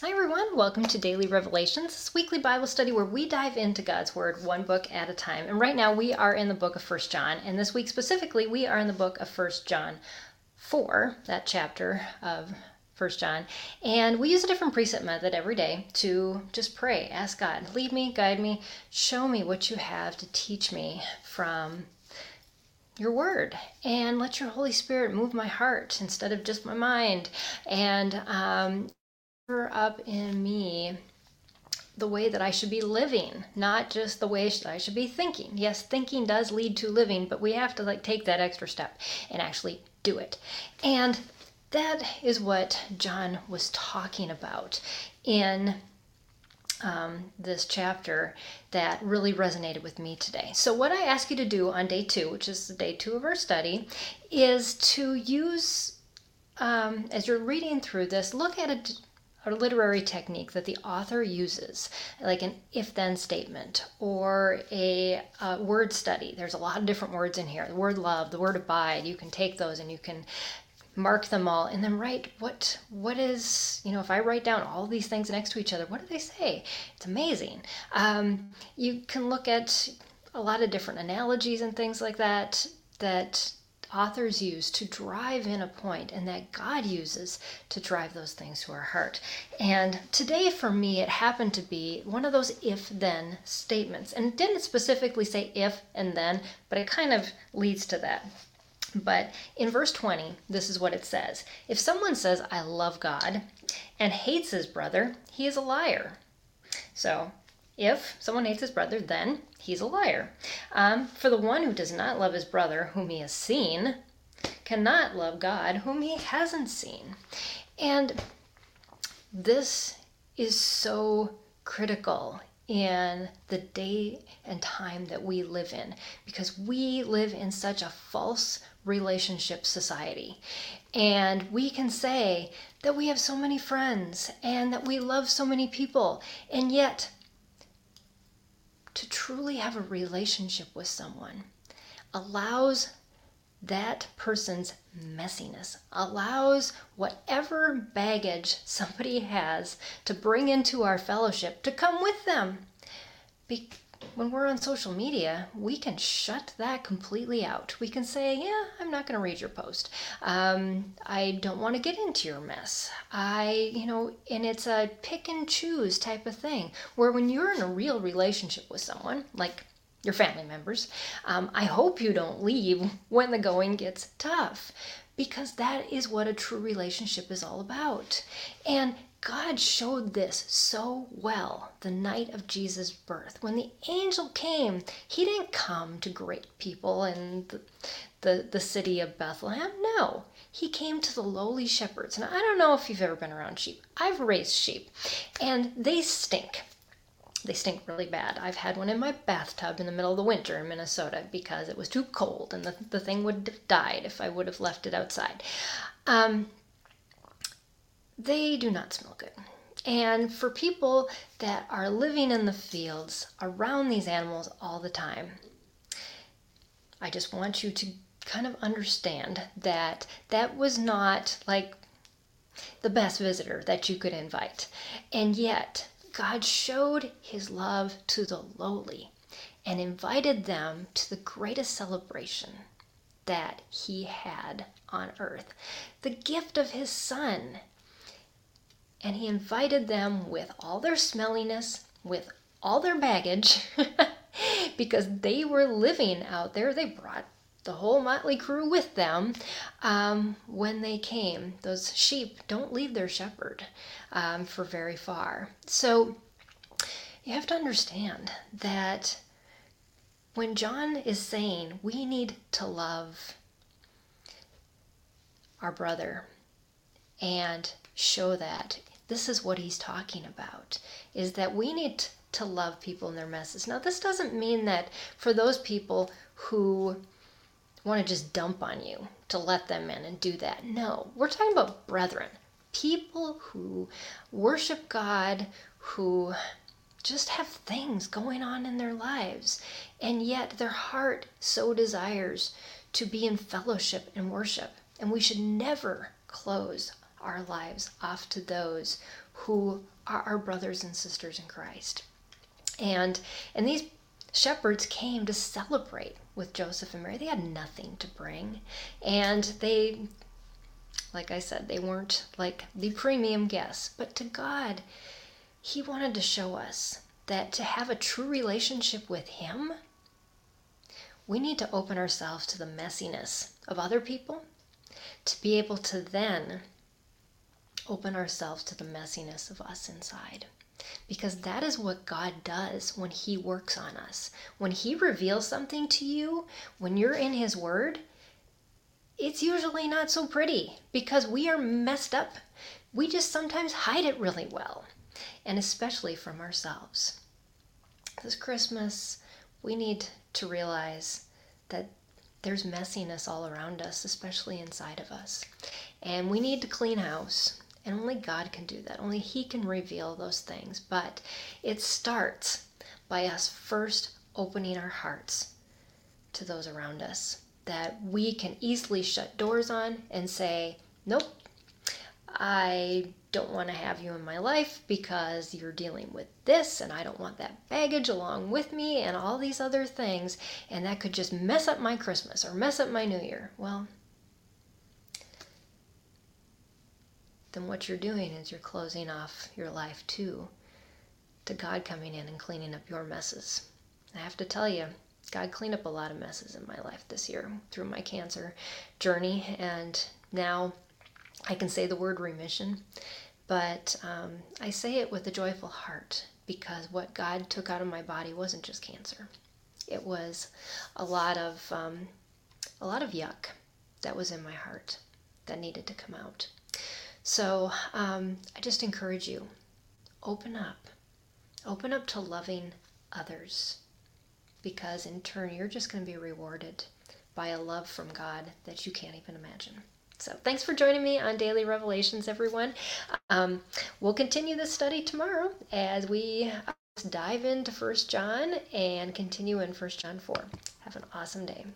Hi, everyone. Welcome to Daily Revelations, this weekly Bible study where we dive into God's Word one book at a time. And right now we are in the book of First John. And this week specifically, we are in the book of First John 4, that chapter of First John. And we use a different precept method every day to just pray, ask God, lead me, guide me, show me what you have to teach me from your word and let your Holy Spirit move my heart instead of just my mind. And um, up in me the way that I should be living, not just the way that I should be thinking. Yes, thinking does lead to living, but we have to like take that extra step and actually do it. And that is what John was talking about in um, this chapter that really resonated with me today. So, what I ask you to do on day two, which is day two of our study, is to use, um, as you're reading through this, look at it a literary technique that the author uses, like an if then statement or a word study. There's a lot of different words in here the word love, the word abide. You can take those and you can mark them all and then write what what is you know if i write down all these things next to each other what do they say it's amazing um, you can look at a lot of different analogies and things like that that authors use to drive in a point and that God uses to drive those things to our heart. And today for me, it happened to be one of those if then statements. And didn't specifically say if and then, but it kind of leads to that. But in verse 20, this is what it says If someone says, I love God, and hates his brother, he is a liar. So if someone hates his brother, then he's a liar. Um, for the one who does not love his brother, whom he has seen, cannot love God, whom he hasn't seen. And this is so critical in the day and time that we live in because we live in such a false relationship society. And we can say that we have so many friends and that we love so many people, and yet truly have a relationship with someone allows that person's messiness, allows whatever baggage somebody has to bring into our fellowship to come with them. Be- when we're on social media, we can shut that completely out. We can say, yeah, I'm not going to read your post. Um, I don't want to get into your mess. I, you know, and it's a pick and choose type of thing where when you're in a real relationship with someone, like your family members, um, I hope you don't leave when the going gets tough because that is what a true relationship is all about. And God showed this so well the night of Jesus' birth. When the angel came, he didn't come to great people in the, the, the city of Bethlehem. No, he came to the lowly shepherds. And I don't know if you've ever been around sheep. I've raised sheep, and they stink. They stink really bad. I've had one in my bathtub in the middle of the winter in Minnesota because it was too cold and the, the thing would have died if I would have left it outside. Um, they do not smell good. And for people that are living in the fields around these animals all the time, I just want you to kind of understand that that was not like the best visitor that you could invite. And yet, God showed his love to the lowly and invited them to the greatest celebration that he had on earth the gift of his son and he invited them with all their smelliness, with all their baggage, because they were living out there. They brought the whole motley crew with them um, when they came. Those sheep don't leave their shepherd um, for very far. So you have to understand that when John is saying we need to love our brother and show that this is what he's talking about is that we need to love people in their messes. Now, this doesn't mean that for those people who want to just dump on you to let them in and do that. No, we're talking about brethren, people who worship God, who just have things going on in their lives, and yet their heart so desires to be in fellowship and worship. And we should never close our lives off to those who are our brothers and sisters in Christ. And and these shepherds came to celebrate with Joseph and Mary. They had nothing to bring. And they like I said, they weren't like the premium guests, but to God, he wanted to show us that to have a true relationship with him, we need to open ourselves to the messiness of other people to be able to then open ourselves to the messiness of us inside. Because that is what God does when He works on us. When He reveals something to you, when you're in His Word, it's usually not so pretty because we are messed up. We just sometimes hide it really well, and especially from ourselves. This Christmas, we need to realize that there's messiness all around us, especially inside of us. And we need to clean house. And only God can do that. Only He can reveal those things. But it starts by us first opening our hearts to those around us that we can easily shut doors on and say, nope, I don't want to have you in my life because you're dealing with this and I don't want that baggage along with me and all these other things and that could just mess up my Christmas or mess up my New Year. Well, then what you're doing is you're closing off your life too to God coming in and cleaning up your messes. I have to tell you, God cleaned up a lot of messes in my life this year through my cancer journey, and now I can say the word remission, but um, I say it with a joyful heart because what God took out of my body wasn't just cancer; it was a lot of um, a lot of yuck that was in my heart that needed to come out. So um, I just encourage you: open up, open up to loving others because in turn you're just going to be rewarded by a love from God that you can't even imagine. So, thanks for joining me on Daily Revelations, everyone. Um, we'll continue this study tomorrow as we dive into First John and continue in First John 4. Have an awesome day.